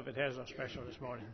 Jordan Lovett has a special this morning.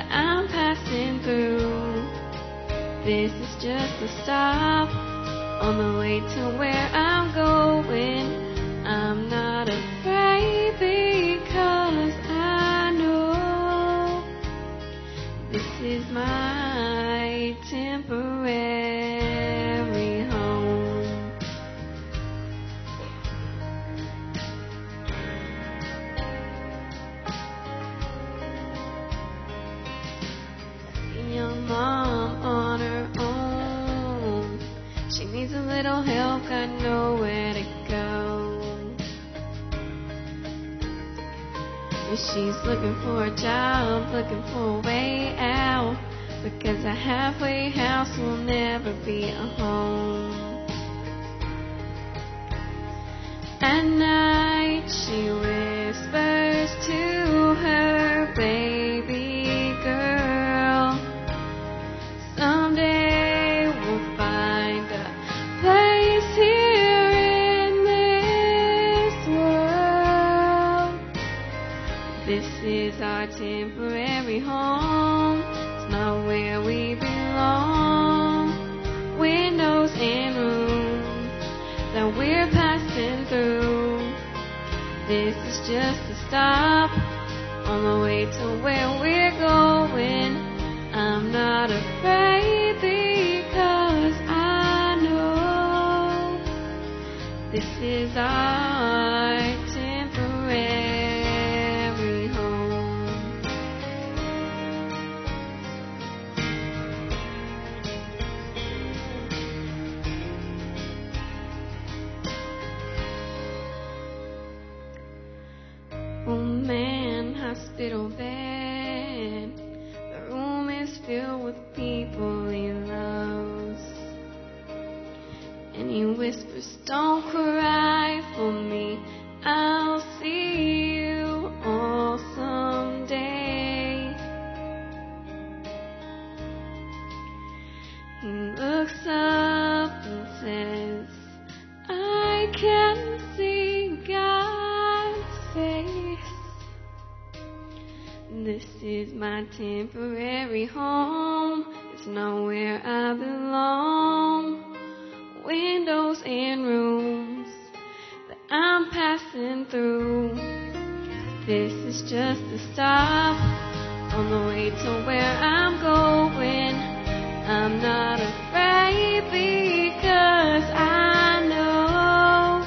That I'm passing through. This is just a stop on the way to where I'm going. I'm not she's looking for a job, looking for a way out. Because a halfway house will never be a home. At night she whispers to is our temporary home. It's not where we belong. Windows and rooms that we're passing through. This is just a stop on the way to where we're going. I'm not afraid because I know this is our my temporary home. It's not where I belong. Windows and rooms that I'm passing through. This is just a stop on the way to where I'm going. I'm not afraid because I know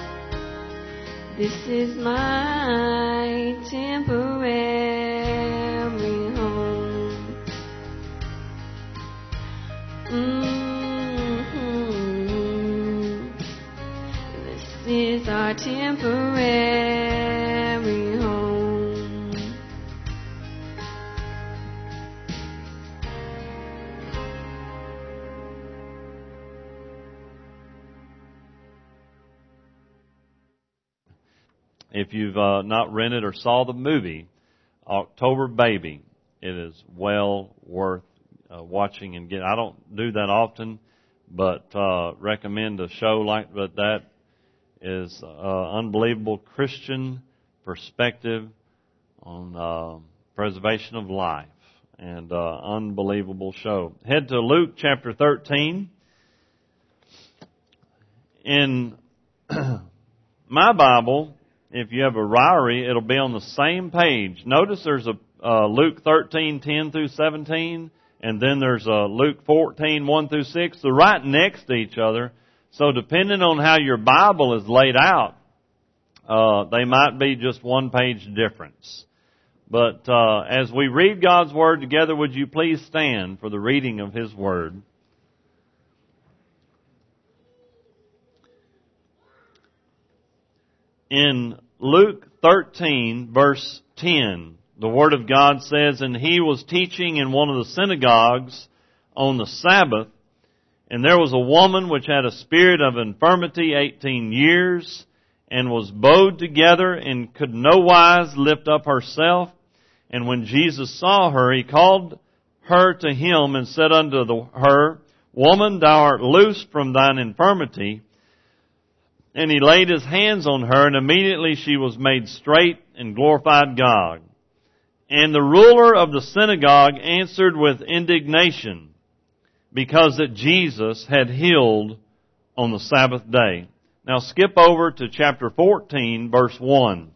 this is my temporary temporary home. If you've uh, not rented or saw the movie October Baby, it is well worth uh, watching and get. I don't do that often, but uh, recommend a show like that is uh, unbelievable Christian perspective on uh, preservation of life and uh, unbelievable show. Head to Luke chapter 13. In my Bible, if you have a Ryrie, it'll be on the same page. Notice there's a uh, Luke 13, 10 through 17, and then there's a Luke 14, 1 through 6. They're right next to each other. So depending on how your Bible is laid out, uh, they might be just one page difference. But uh, as we read God's Word together, would you please stand for the reading of His Word? In Luke 13, verse 10, the Word of God says, And he was teaching in one of the synagogues on the Sabbath, and there was a woman which had a spirit of infirmity eighteen years, and was bowed together, and could no wise lift up herself. And when Jesus saw her, he called her to him and said unto the, her, Woman, thou art loosed from thine infirmity. And he laid his hands on her, and immediately she was made straight and glorified God. And the ruler of the synagogue answered with indignation because that Jesus had healed on the Sabbath day. Now skip over to chapter 14 verse 1.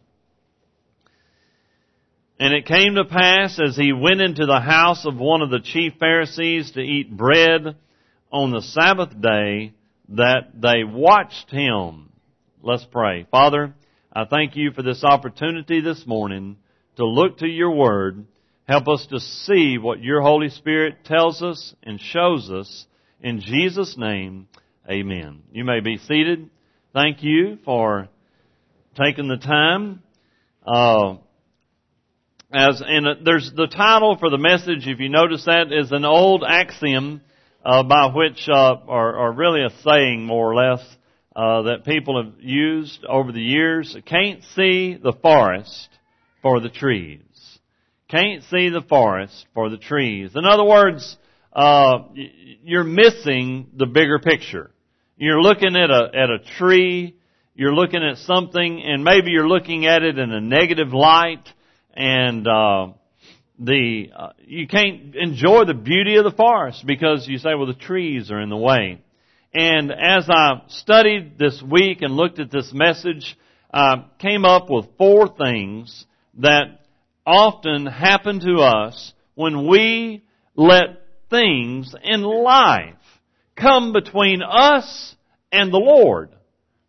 And it came to pass as he went into the house of one of the chief Pharisees to eat bread on the Sabbath day that they watched him. Let's pray. Father, I thank you for this opportunity this morning to look to your word Help us to see what your Holy Spirit tells us and shows us. In Jesus' name, amen. You may be seated. Thank you for taking the time. Uh, as and uh, there's the title for the message. If you notice that is an old axiom uh, by which, uh, or, or, really a saying more or less, uh, that people have used over the years. Can't see the forest for the trees can't see the forest for the trees. In other words, uh, you're missing the bigger picture. You're looking at a at a tree, you're looking at something, and maybe you're looking at it in a negative light, and uh, the uh, you can't enjoy the beauty of the forest because you say, well, the trees are in the way. And as I studied this week and looked at this message, I came up with four things that often happen to us when we let things in life come between us and the Lord.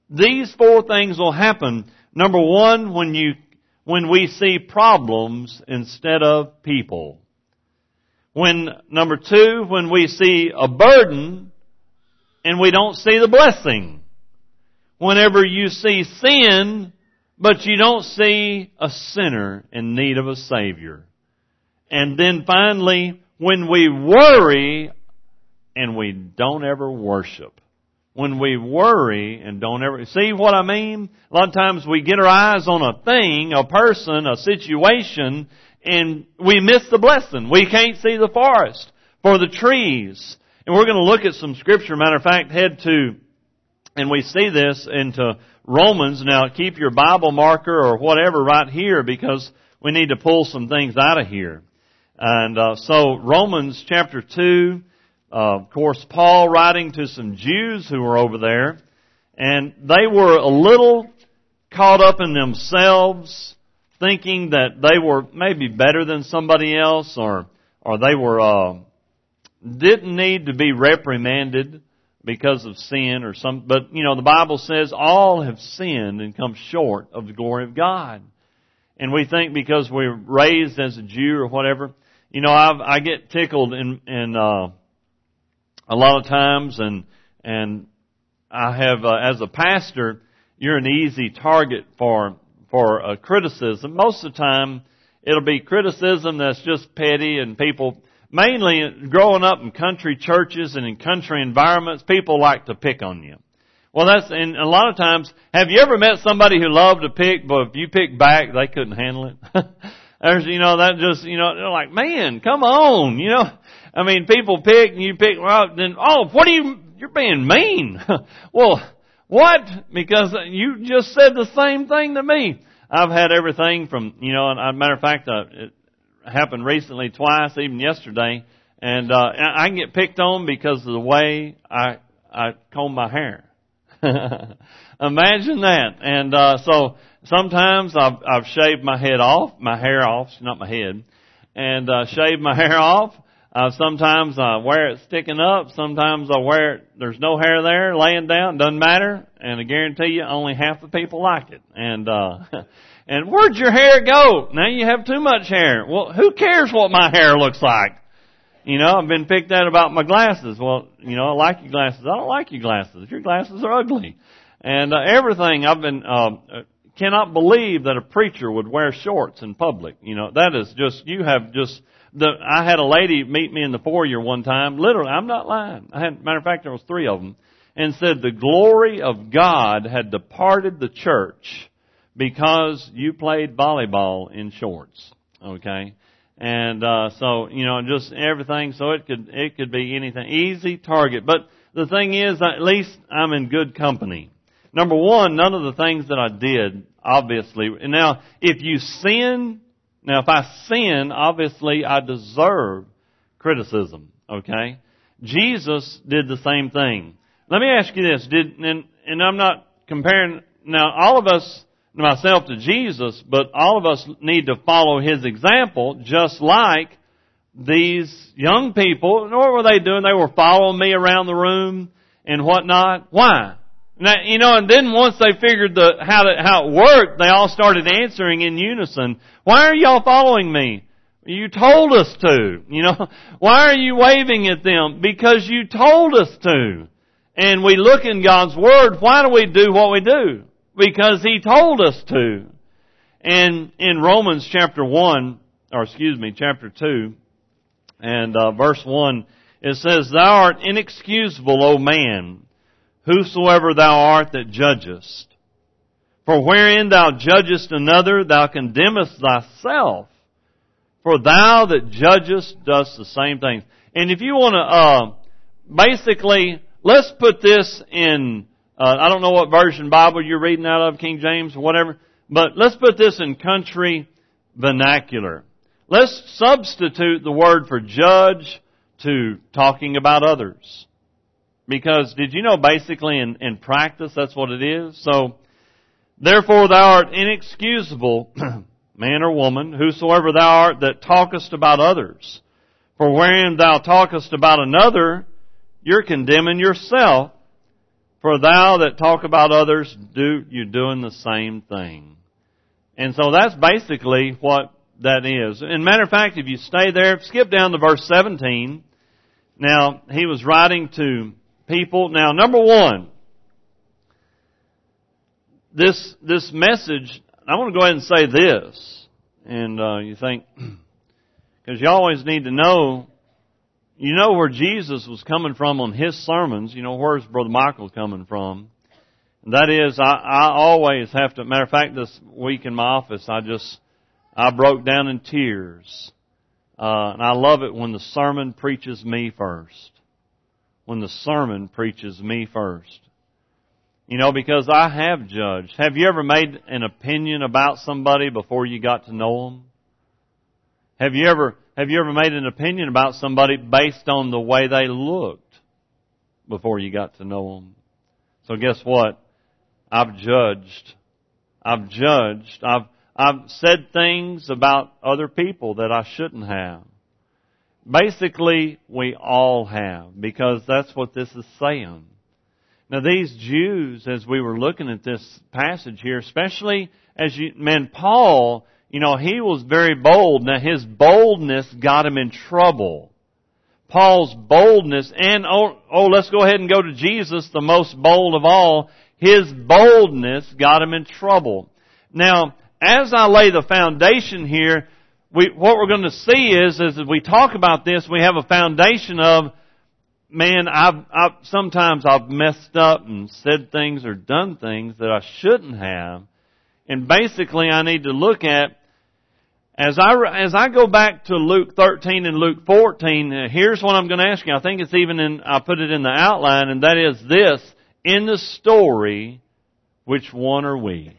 These four things will happen. Number one, when you, when we see problems instead of people. When, number two, when we see a burden and we don't see the blessing. Whenever you see sin but you don't see a sinner in need of a Savior. And then finally, when we worry and we don't ever worship. When we worry and don't ever, see what I mean? A lot of times we get our eyes on a thing, a person, a situation, and we miss the blessing. We can't see the forest for the trees. And we're going to look at some scripture. Matter of fact, head to, and we see this into Romans. Now keep your Bible marker or whatever right here because we need to pull some things out of here. And uh, so Romans chapter 2, uh, of course Paul writing to some Jews who were over there and they were a little caught up in themselves thinking that they were maybe better than somebody else or or they were uh, didn't need to be reprimanded because of sin or some, but you know, the Bible says all have sinned and come short of the glory of God. And we think because we're raised as a Jew or whatever, you know, I've, I get tickled in, in, uh, a lot of times and, and I have, uh, as a pastor, you're an easy target for, for a criticism. Most of the time, it'll be criticism that's just petty and people mainly growing up in country churches and in country environments, people like to pick on you. Well, that's, and a lot of times, have you ever met somebody who loved to pick, but if you pick back, they couldn't handle it? There's, you know, that just, you know, they're like, man, come on, you know. I mean, people pick and you pick, well, then, oh, what are you, you're being mean. well, what? Because you just said the same thing to me. I've had everything from, you know, and a matter of fact, uh, it, happened recently twice, even yesterday, and uh, I can get picked on because of the way I I comb my hair. Imagine that. And uh, so sometimes I've I've shaved my head off, my hair off, not my head, and uh, shaved my hair off. Uh, sometimes I wear it sticking up. Sometimes I wear it. There's no hair there, laying down. Doesn't matter. And I guarantee you, only half the people like it. And uh, and where'd your hair go? Now you have too much hair. Well, who cares what my hair looks like? You know, I've been picked at about my glasses. Well, you know, I like your glasses. I don't like your glasses. Your glasses are ugly. And uh, everything I've been uh, cannot believe that a preacher would wear shorts in public. You know, that is just you have just the I had a lady meet me in the foyer one time. Literally, I'm not lying. I had matter of fact there was three of them, and said the glory of God had departed the church because you played volleyball in shorts. Okay. And uh so, you know, just everything so it could it could be anything. Easy target. But the thing is at least I'm in good company. Number one, none of the things that I did, obviously. Now, if you sin, now if I sin, obviously I deserve criticism. Okay? Jesus did the same thing. Let me ask you this, did, and, and I'm not comparing, now all of us, myself to Jesus, but all of us need to follow His example, just like these young people, and what were they doing? They were following me around the room and whatnot. Why? Now, you know, and then once they figured the, how to, how it worked, they all started answering in unison. Why are y'all following me? You told us to. You know, why are you waving at them? Because you told us to. And we look in God's Word, why do we do what we do? Because He told us to. And in Romans chapter 1, or excuse me, chapter 2, and uh, verse 1, it says, Thou art inexcusable, O man, whosoever thou art that judgest. For wherein thou judgest another, thou condemnest thyself. For thou that judgest dost the same things. And if you want to, uh, basically, let's put this in, uh, I don't know what version Bible you're reading out of, King James or whatever, but let's put this in country vernacular. Let's substitute the word for judge to talking about others. Because did you know basically in, in practice that's what it is? So, therefore thou art inexcusable, man or woman, whosoever thou art that talkest about others. For wherein thou talkest about another, you're condemning yourself. For thou that talk about others, do, you're doing the same thing. And so that's basically what that is. And matter of fact, if you stay there, skip down to verse 17. Now, he was writing to people. Now, number one, this this message. I want to go ahead and say this, and uh, you think because you always need to know. You know where Jesus was coming from on his sermons. You know where's Brother Michael coming from. And that is, I, I always have to. Matter of fact, this week in my office, I just I broke down in tears, uh, and I love it when the sermon preaches me first when the sermon preaches me first. You know, because I have judged. Have you ever made an opinion about somebody before you got to know them? Have you ever, have you ever made an opinion about somebody based on the way they looked before you got to know them? So guess what? I've judged. I've judged. I've, I've said things about other people that I shouldn't have. Basically, we all have, because that's what this is saying. Now these Jews, as we were looking at this passage here, especially as you, man, Paul, you know, he was very bold. Now his boldness got him in trouble. Paul's boldness, and oh, oh, let's go ahead and go to Jesus, the most bold of all. His boldness got him in trouble. Now, as I lay the foundation here, we, what we're going to see is, as we talk about this, we have a foundation of, man, I've, I've, sometimes I've messed up and said things or done things that I shouldn't have. And basically I need to look at, as I, as I go back to Luke 13 and Luke 14, uh, here's what I'm going to ask you. I think it's even in, I put it in the outline, and that is this. In the story, which one are we?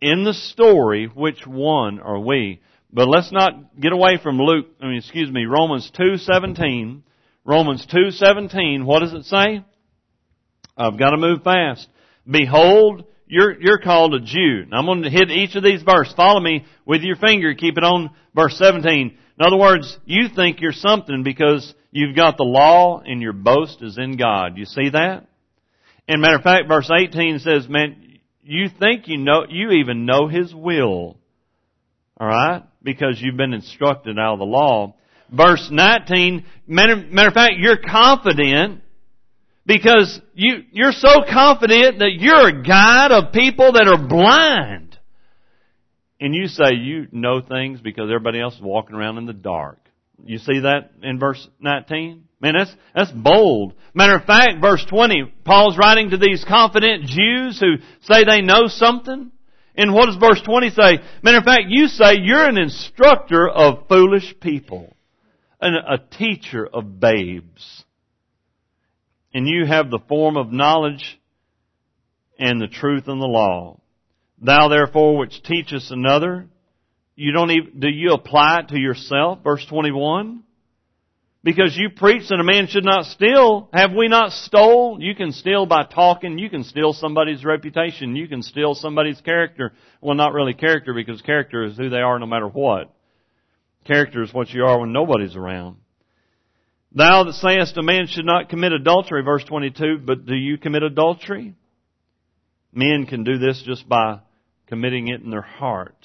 In the story, which one are we? But let's not get away from Luke, I mean, excuse me, Romans 2:17. Romans 2:17, what does it say? I've got to move fast. Behold, you're, you're called a Jew. Now I'm going to hit each of these verses. Follow me with your finger. Keep it on verse 17. In other words, you think you're something because you've got the law and your boast is in God. You see that? And matter of fact, verse 18 says, man, you think you know, you even know His will. Alright? Because you've been instructed out of the law. Verse 19, matter, matter of fact, you're confident because you, you're so confident that you're a guide of people that are blind. And you say you know things because everybody else is walking around in the dark. You see that in verse 19? Man, that's, that's bold. Matter of fact, verse 20, Paul's writing to these confident Jews who say they know something. And what does verse 20 say? Matter of fact, you say you're an instructor of foolish people. And a teacher of babes and you have the form of knowledge and the truth and the law. Thou therefore which teachest another, you don't even, do you apply it to yourself? Verse 21. Because you preach that a man should not steal, have we not stole? You can steal by talking, you can steal somebody's reputation, you can steal somebody's character. Well, not really character because character is who they are no matter what. Character is what you are when nobody's around. Thou that sayest a man should not commit adultery, verse 22, but do you commit adultery? Men can do this just by committing it in their heart.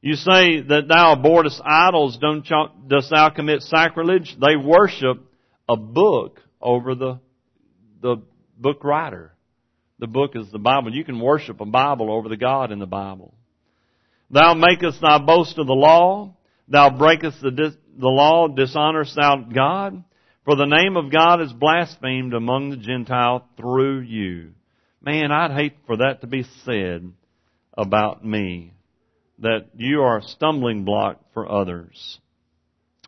You say that thou abhorrest idols, don't dost thou commit sacrilege? They worship a book over the, the book writer. The book is the Bible. You can worship a Bible over the God in the Bible. Thou makest thy boast of the law. Thou breakest the, the law, dishonorest thou God? For the name of God is blasphemed among the Gentile through you. Man, I'd hate for that to be said about me. That you are a stumbling block for others.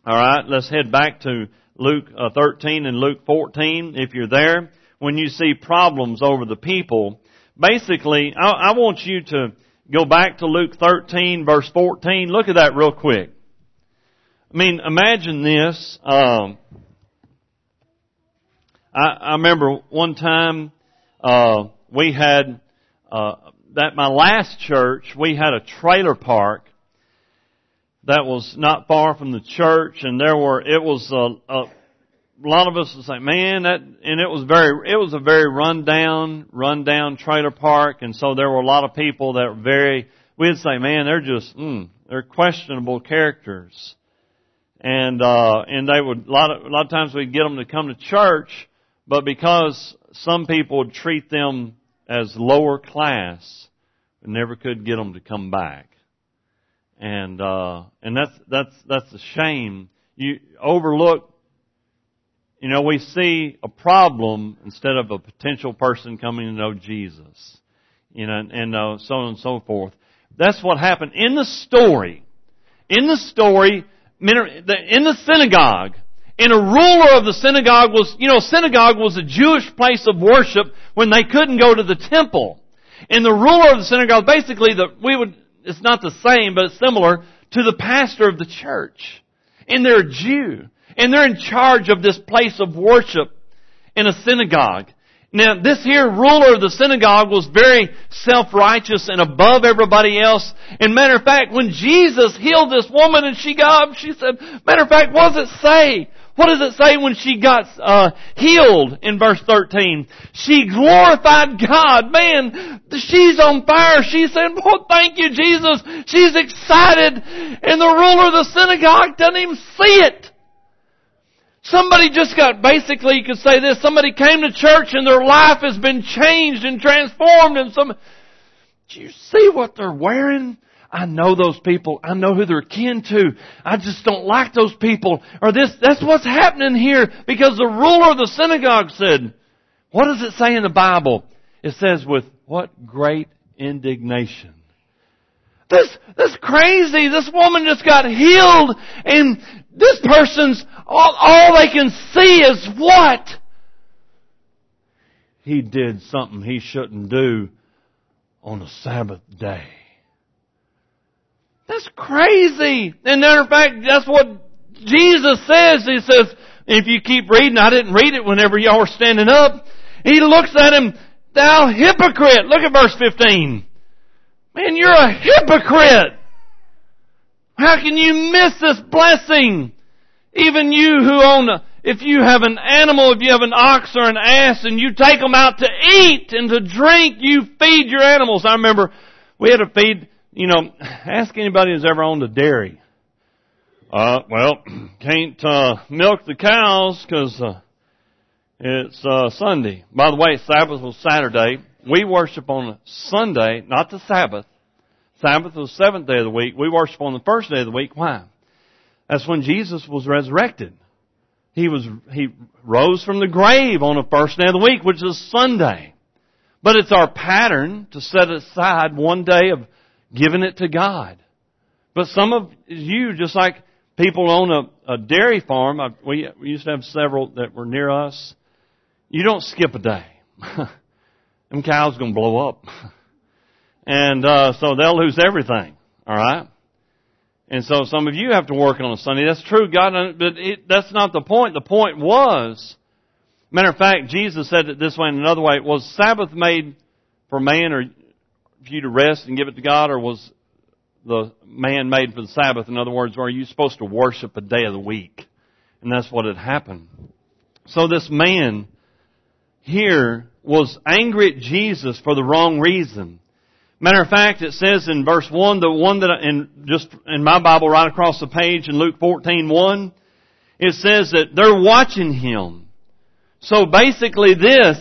Alright, let's head back to Luke uh, 13 and Luke 14 if you're there. When you see problems over the people, basically, I, I want you to go back to Luke 13 verse 14. Look at that real quick. I mean, imagine this. Um, I, I remember one time uh, we had uh, that my last church we had a trailer park that was not far from the church, and there were it was a, a, a lot of us would say, man, that and it was very it was a very rundown rundown trailer park, and so there were a lot of people that were very we'd say, man, they're just mm, they're questionable characters and uh, and they would a lot of a lot of times we'd get them to come to church, but because some people would treat them as lower class, we never could get them to come back, and uh, and that's that's that's a shame. You overlook. You know, we see a problem instead of a potential person coming to know Jesus. You know, and, and uh, so on and so forth. That's what happened in the story. In the story, in the synagogue, and a ruler of the synagogue was, you know, synagogue was a Jewish place of worship when they couldn't go to the temple. And the ruler of the synagogue, basically, the, we would, it's not the same, but it's similar to the pastor of the church. And they're a Jew. And they're in charge of this place of worship in a synagogue. Now, this here ruler of the synagogue was very self-righteous and above everybody else. And matter of fact, when Jesus healed this woman and she got up, she said, matter of fact, what does it say? What does it say when she got uh, healed in verse 13? She glorified God. Man, she's on fire. She said, oh, thank you, Jesus. She's excited. And the ruler of the synagogue doesn't even see it. Somebody just got, basically you could say this, somebody came to church and their life has been changed and transformed and some, do you see what they're wearing? I know those people. I know who they're kin to. I just don't like those people. Or this, that's what's happening here because the ruler of the synagogue said, what does it say in the Bible? It says with what great indignation. This, this crazy. This woman just got healed and this person's, all, all they can see is what? He did something he shouldn't do on a Sabbath day. That's crazy. And matter of fact, that's what Jesus says. He says, if you keep reading, I didn't read it whenever y'all were standing up. he looks at him, thou hypocrite. Look at verse 15. Man, you're a hypocrite. How can you miss this blessing? Even you who own a, if you have an animal, if you have an ox or an ass and you take them out to eat and to drink, you feed your animals. I remember we had to feed, you know, ask anybody who's ever owned a dairy. Uh, well, can't, uh, milk the cows cause, uh, it's, uh, Sunday. By the way, Sabbath was Saturday. We worship on Sunday, not the Sabbath. Sabbath was the seventh day of the week. We worship on the first day of the week. Why? That's when Jesus was resurrected. He was, he rose from the grave on the first day of the week, which is Sunday. But it's our pattern to set aside one day of giving it to God. But some of you, just like people own a, a dairy farm, I, we, we used to have several that were near us, you don't skip a day. Them cows gonna blow up. and, uh, so they'll lose everything. Alright? And so some of you have to work on a Sunday. That's true, God, but it, that's not the point. The point was, matter of fact, Jesus said it this way and another way. Was Sabbath made for man or for you to rest and give it to God, or was the man made for the Sabbath? In other words, are you supposed to worship a day of the week? And that's what had happened. So this man here was angry at Jesus for the wrong reason. Matter of fact, it says in verse 1, the one that, in, just in my Bible right across the page in Luke 14, 1, it says that they're watching him. So basically this,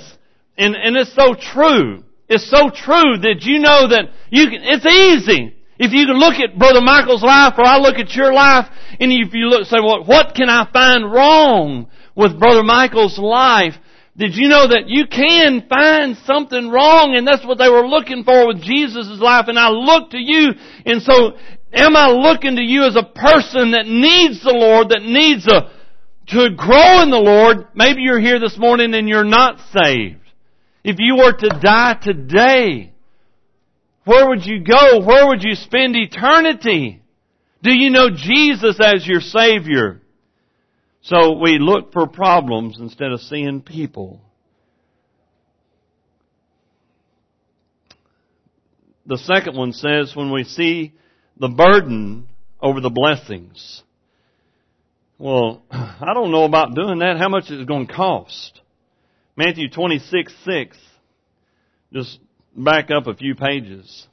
and, and it's so true, it's so true that you know that you can, it's easy. If you can look at Brother Michael's life or I look at your life and if you look, say, well, what can I find wrong with Brother Michael's life? Did you know that you can find something wrong and that's what they were looking for with Jesus' life and I look to you and so am I looking to you as a person that needs the Lord, that needs a, to grow in the Lord? Maybe you're here this morning and you're not saved. If you were to die today, where would you go? Where would you spend eternity? Do you know Jesus as your Savior? So we look for problems instead of seeing people. The second one says when we see the burden over the blessings. Well, I don't know about doing that. How much is it going to cost? Matthew 26, 6. Just back up a few pages.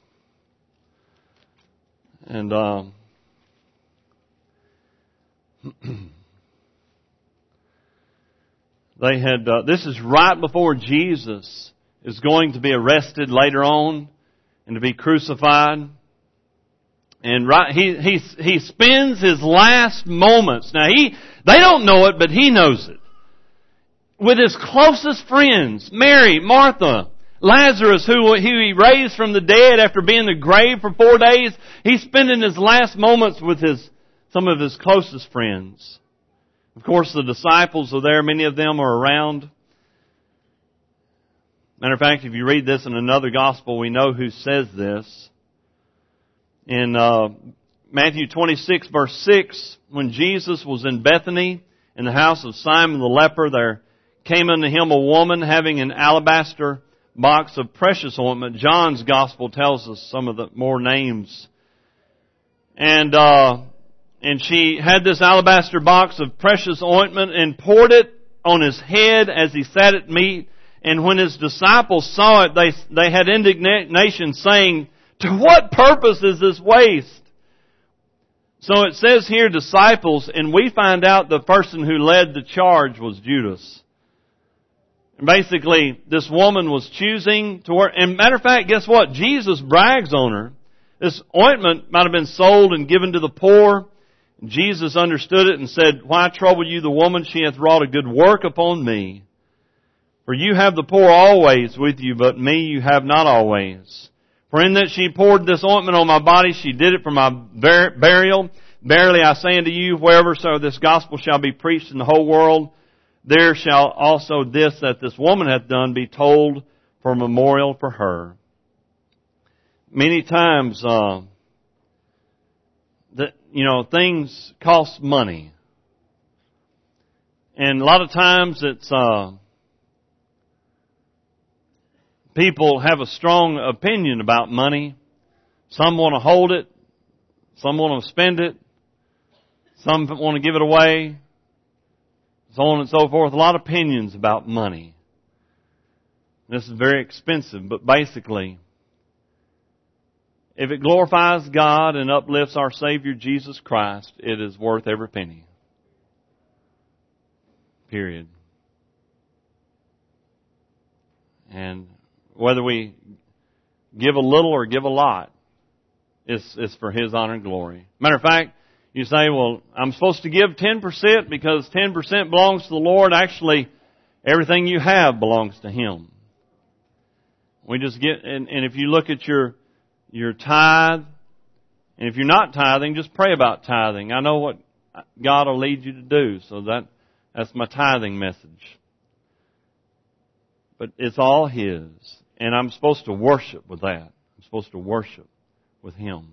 And, um, They had, uh, this is right before Jesus is going to be arrested later on and to be crucified. And right, he, he, he spends his last moments. Now he, they don't know it, but he knows it. With his closest friends, Mary, Martha, Lazarus, who, who he raised from the dead after being in the grave for four days, he's spending his last moments with his, some of his closest friends. Of course, the disciples are there. Many of them are around. Matter of fact, if you read this in another gospel, we know who says this. In uh, Matthew 26, verse 6, when Jesus was in Bethany, in the house of Simon the leper, there came unto him a woman having an alabaster box of precious ointment. John's gospel tells us some of the more names. And uh, and she had this alabaster box of precious ointment and poured it on his head as he sat at meat. And when his disciples saw it, they, they had indignation saying, to what purpose is this waste? So it says here disciples, and we find out the person who led the charge was Judas. And basically, this woman was choosing to work, and matter of fact, guess what? Jesus brags on her. This ointment might have been sold and given to the poor. Jesus understood it and said, Why trouble you the woman? She hath wrought a good work upon me. For you have the poor always with you, but me you have not always. For in that she poured this ointment on my body, she did it for my bur- burial. Verily I say unto you, wherever so this gospel shall be preached in the whole world, there shall also this that this woman hath done be told for memorial for her. Many times, uh, you know things cost money, and a lot of times it's uh, people have a strong opinion about money. Some want to hold it. Some want to spend it. Some want to give it away. So on and so forth. A lot of opinions about money. This is very expensive, but basically, if it glorifies God and uplifts our Savior Jesus Christ, it is worth every penny. Period. And whether we give a little or give a lot, it's, it's for His honor and glory. Matter of fact, you say, well, I'm supposed to give 10% because 10% belongs to the Lord. Actually, everything you have belongs to Him. We just get, and, and if you look at your, your tithe, and if you're not tithing, just pray about tithing. I know what God will lead you to do, so that, that's my tithing message. But it's all His. And I'm supposed to worship with that. I'm supposed to worship with Him.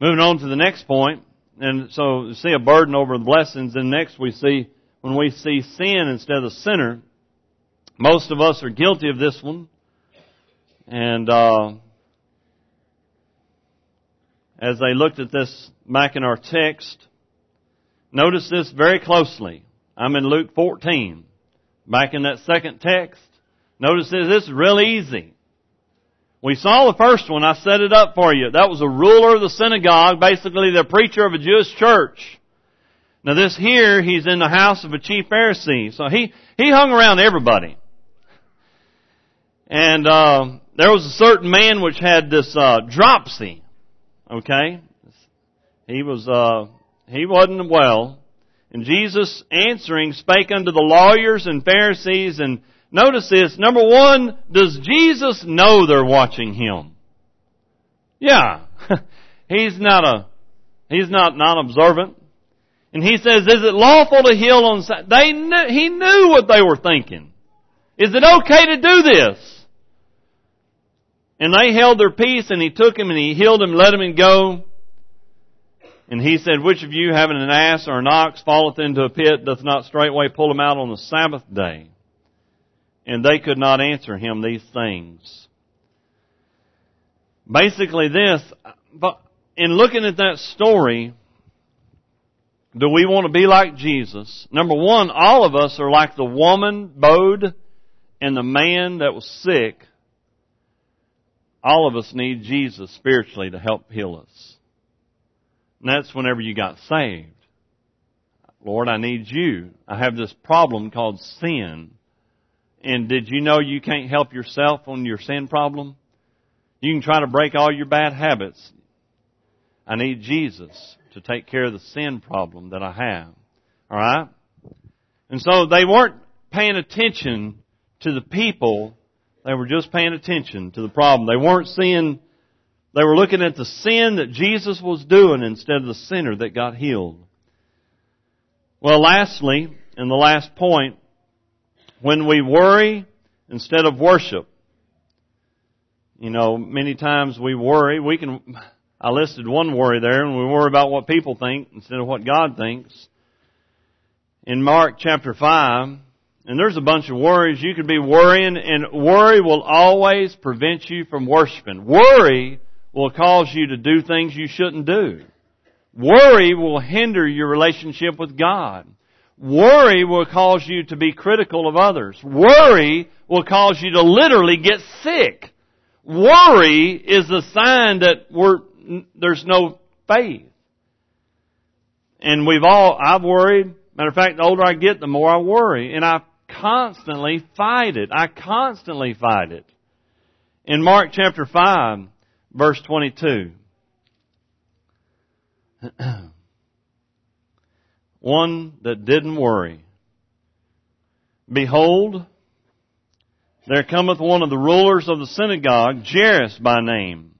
Moving on to the next point, and so see a burden over the blessings, and next we see, when we see sin instead of the sinner, most of us are guilty of this one. And, uh, as they looked at this back in our text, notice this very closely. I'm in Luke 14. Back in that second text, notice this, this is real easy. We saw the first one, I set it up for you. That was a ruler of the synagogue, basically the preacher of a Jewish church. Now this here, he's in the house of a chief Pharisee. So he, he hung around everybody. And, uh, there was a certain man which had this, uh, dropsy. Okay? He was, uh, he wasn't well. And Jesus answering spake unto the lawyers and Pharisees and notice this. Number one, does Jesus know they're watching him? Yeah. he's not a, he's not non-observant. And he says, is it lawful to heal on? They knew, he knew what they were thinking. Is it okay to do this? And they held their peace and he took him and he healed him, let him go. And he said, which of you having an ass or an ox falleth into a pit doth not straightway pull him out on the Sabbath day? And they could not answer him these things. Basically this, but in looking at that story, do we want to be like Jesus? Number one, all of us are like the woman bowed and the man that was sick. All of us need Jesus spiritually to help heal us. And that's whenever you got saved. Lord, I need you. I have this problem called sin. And did you know you can't help yourself on your sin problem? You can try to break all your bad habits. I need Jesus to take care of the sin problem that I have. Alright? And so they weren't paying attention to the people. They were just paying attention to the problem. They weren't seeing they were looking at the sin that Jesus was doing instead of the sinner that got healed. Well, lastly, and the last point, when we worry instead of worship, you know, many times we worry, we can, I listed one worry there, and we worry about what people think instead of what God thinks. In Mark chapter 5, and there's a bunch of worries, you could be worrying, and worry will always prevent you from worshiping. Worry will cause you to do things you shouldn't do. Worry will hinder your relationship with God. Worry will cause you to be critical of others. Worry will cause you to literally get sick. Worry is a sign that there's no faith. And we've all, I've worried. Matter of fact, the older I get, the more I worry. And I constantly fight it. I constantly fight it. In Mark chapter 5, verse 22. One that didn't worry. Behold, there cometh one of the rulers of the synagogue, Jairus by name.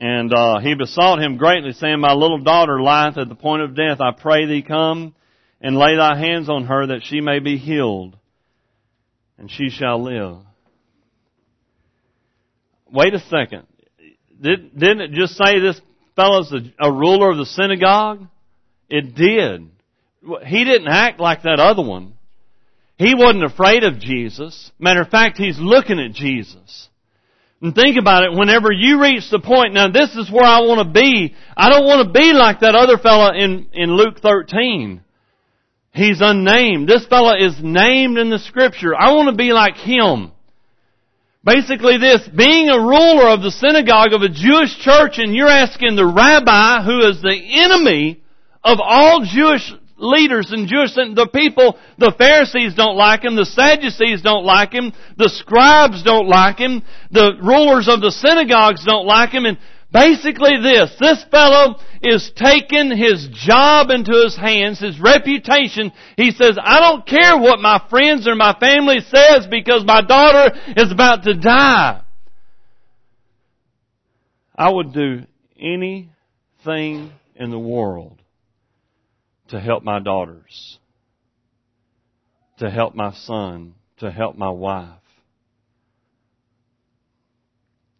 And uh, he besought him greatly, saying, My little daughter lieth at the point of death. I pray thee come and lay thy hands on her that she may be healed, and she shall live. Wait a second. Did, didn't it just say this fellow's a, a ruler of the synagogue? It did. He didn't act like that other one. He wasn't afraid of Jesus. Matter of fact, he's looking at Jesus. And think about it, whenever you reach the point, now this is where I want to be. I don't want to be like that other fellow in, in Luke 13. He's unnamed. This fellow is named in the scripture. I want to be like him. Basically this, being a ruler of the synagogue of a Jewish church and you're asking the rabbi who is the enemy of all Jewish leaders and Jewish, the people, the Pharisees don't like him, the Sadducees don't like him, the scribes don't like him, the rulers of the synagogues don't like him, and basically this, this fellow is taking his job into his hands, his reputation. He says, I don't care what my friends or my family says because my daughter is about to die. I would do anything in the world to help my daughters, to help my son, to help my wife.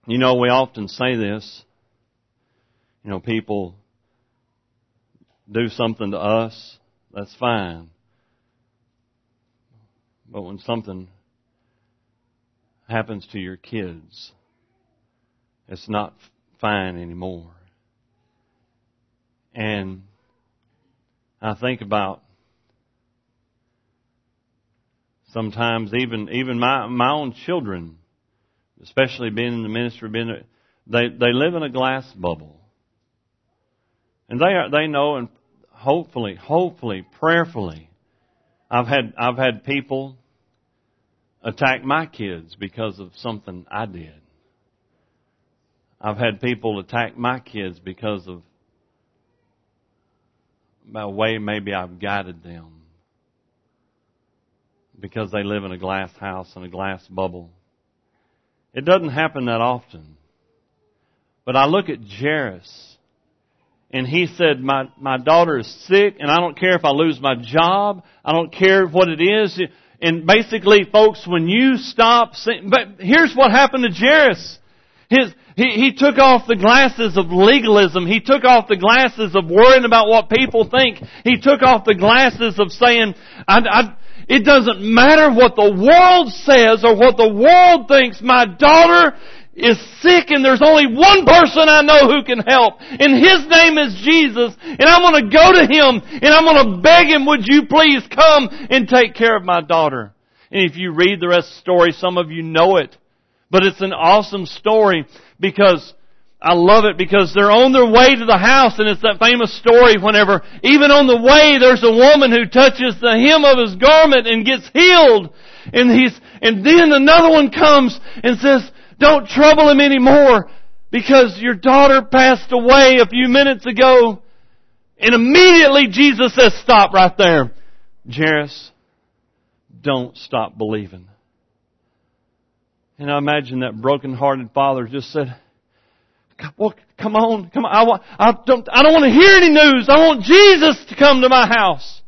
You know, we often say this. You know, people do something to us, that's fine. But when something happens to your kids, it's not fine anymore. And I think about sometimes even even my my own children, especially being in the ministry, being they they live in a glass bubble, and they are they know and hopefully hopefully prayerfully, I've had I've had people attack my kids because of something I did. I've had people attack my kids because of by way maybe I've guided them because they live in a glass house and a glass bubble. It doesn't happen that often. But I look at Jairus and he said, my, my daughter is sick and I don't care if I lose my job. I don't care what it is. And basically, folks, when you stop, but here's what happened to Jairus. His, he, he took off the glasses of legalism. He took off the glasses of worrying about what people think. He took off the glasses of saying, I, I, it doesn't matter what the world says or what the world thinks. My daughter is sick and there's only one person I know who can help. And his name is Jesus. And I'm going to go to him and I'm going to beg him, would you please come and take care of my daughter? And if you read the rest of the story, some of you know it. But it's an awesome story because I love it because they're on their way to the house and it's that famous story whenever even on the way there's a woman who touches the hem of his garment and gets healed. And he's, and then another one comes and says, don't trouble him anymore because your daughter passed away a few minutes ago. And immediately Jesus says, stop right there. Jairus, don't stop believing. And I imagine that broken-hearted father just said, well, come on, come on. I, want, I don't, I don't want to hear any news. I want Jesus to come to my house.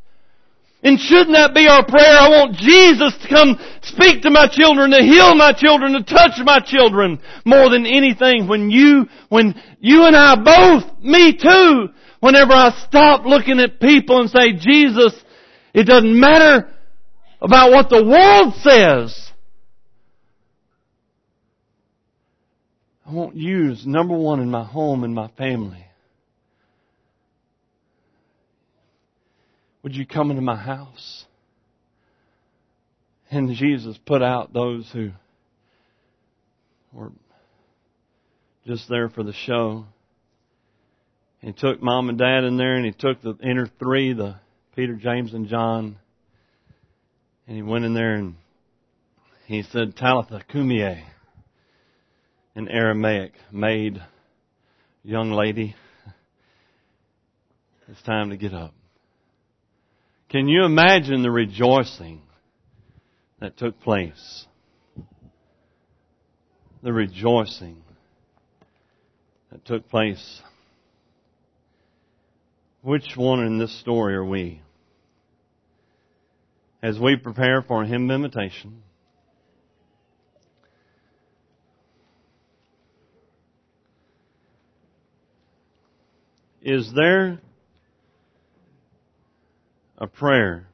And shouldn't that be our prayer? I want Jesus to come speak to my children, to heal my children, to touch my children more than anything. When you, when you and I both, me too, whenever I stop looking at people and say, Jesus, it doesn't matter about what the world says. I want you as number one in my home and my family. Would you come into my house? And Jesus put out those who were just there for the show. He took mom and dad in there and he took the inner three, the Peter, James, and John. And he went in there and he said, Talitha cumi in Aramaic, maid, young lady, it's time to get up. Can you imagine the rejoicing that took place? The rejoicing that took place. Which one in this story are we? As we prepare for a hymn of invitation, Is there a prayer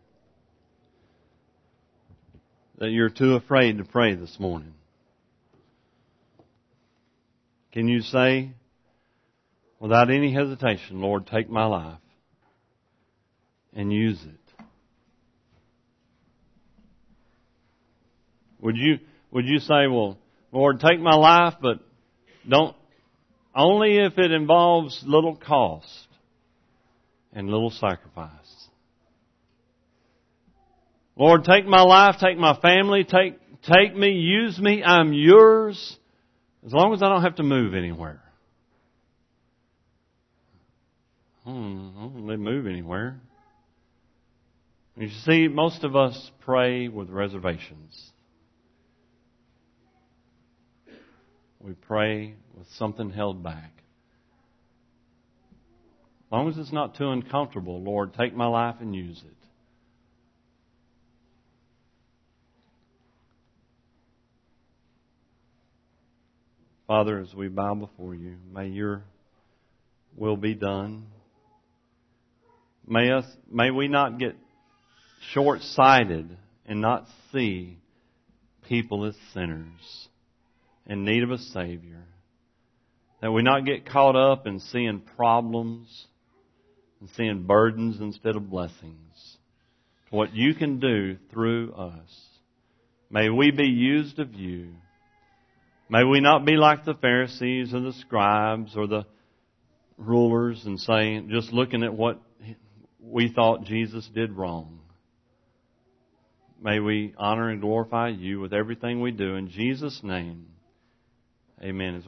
that you're too afraid to pray this morning? Can you say, without any hesitation, Lord, take my life and use it? Would you, would you say, well, Lord, take my life, but don't, only if it involves little cost and little sacrifice. Lord, take my life, take my family, take, take me, use me, I'm yours, as long as I don't have to move anywhere. Hmm, I don't really move anywhere. You see, most of us pray with reservations. We pray with something held back. As long as it's not too uncomfortable, Lord, take my life and use it. Father, as we bow before you, may your will be done. May us, may we not get short-sighted and not see people as sinners in need of a Savior. That we not get caught up in seeing problems and seeing burdens instead of blessings. What you can do through us. May we be used of you May we not be like the Pharisees or the scribes or the rulers and saying, just looking at what we thought Jesus did wrong. May we honor and glorify you with everything we do. In Jesus' name, amen.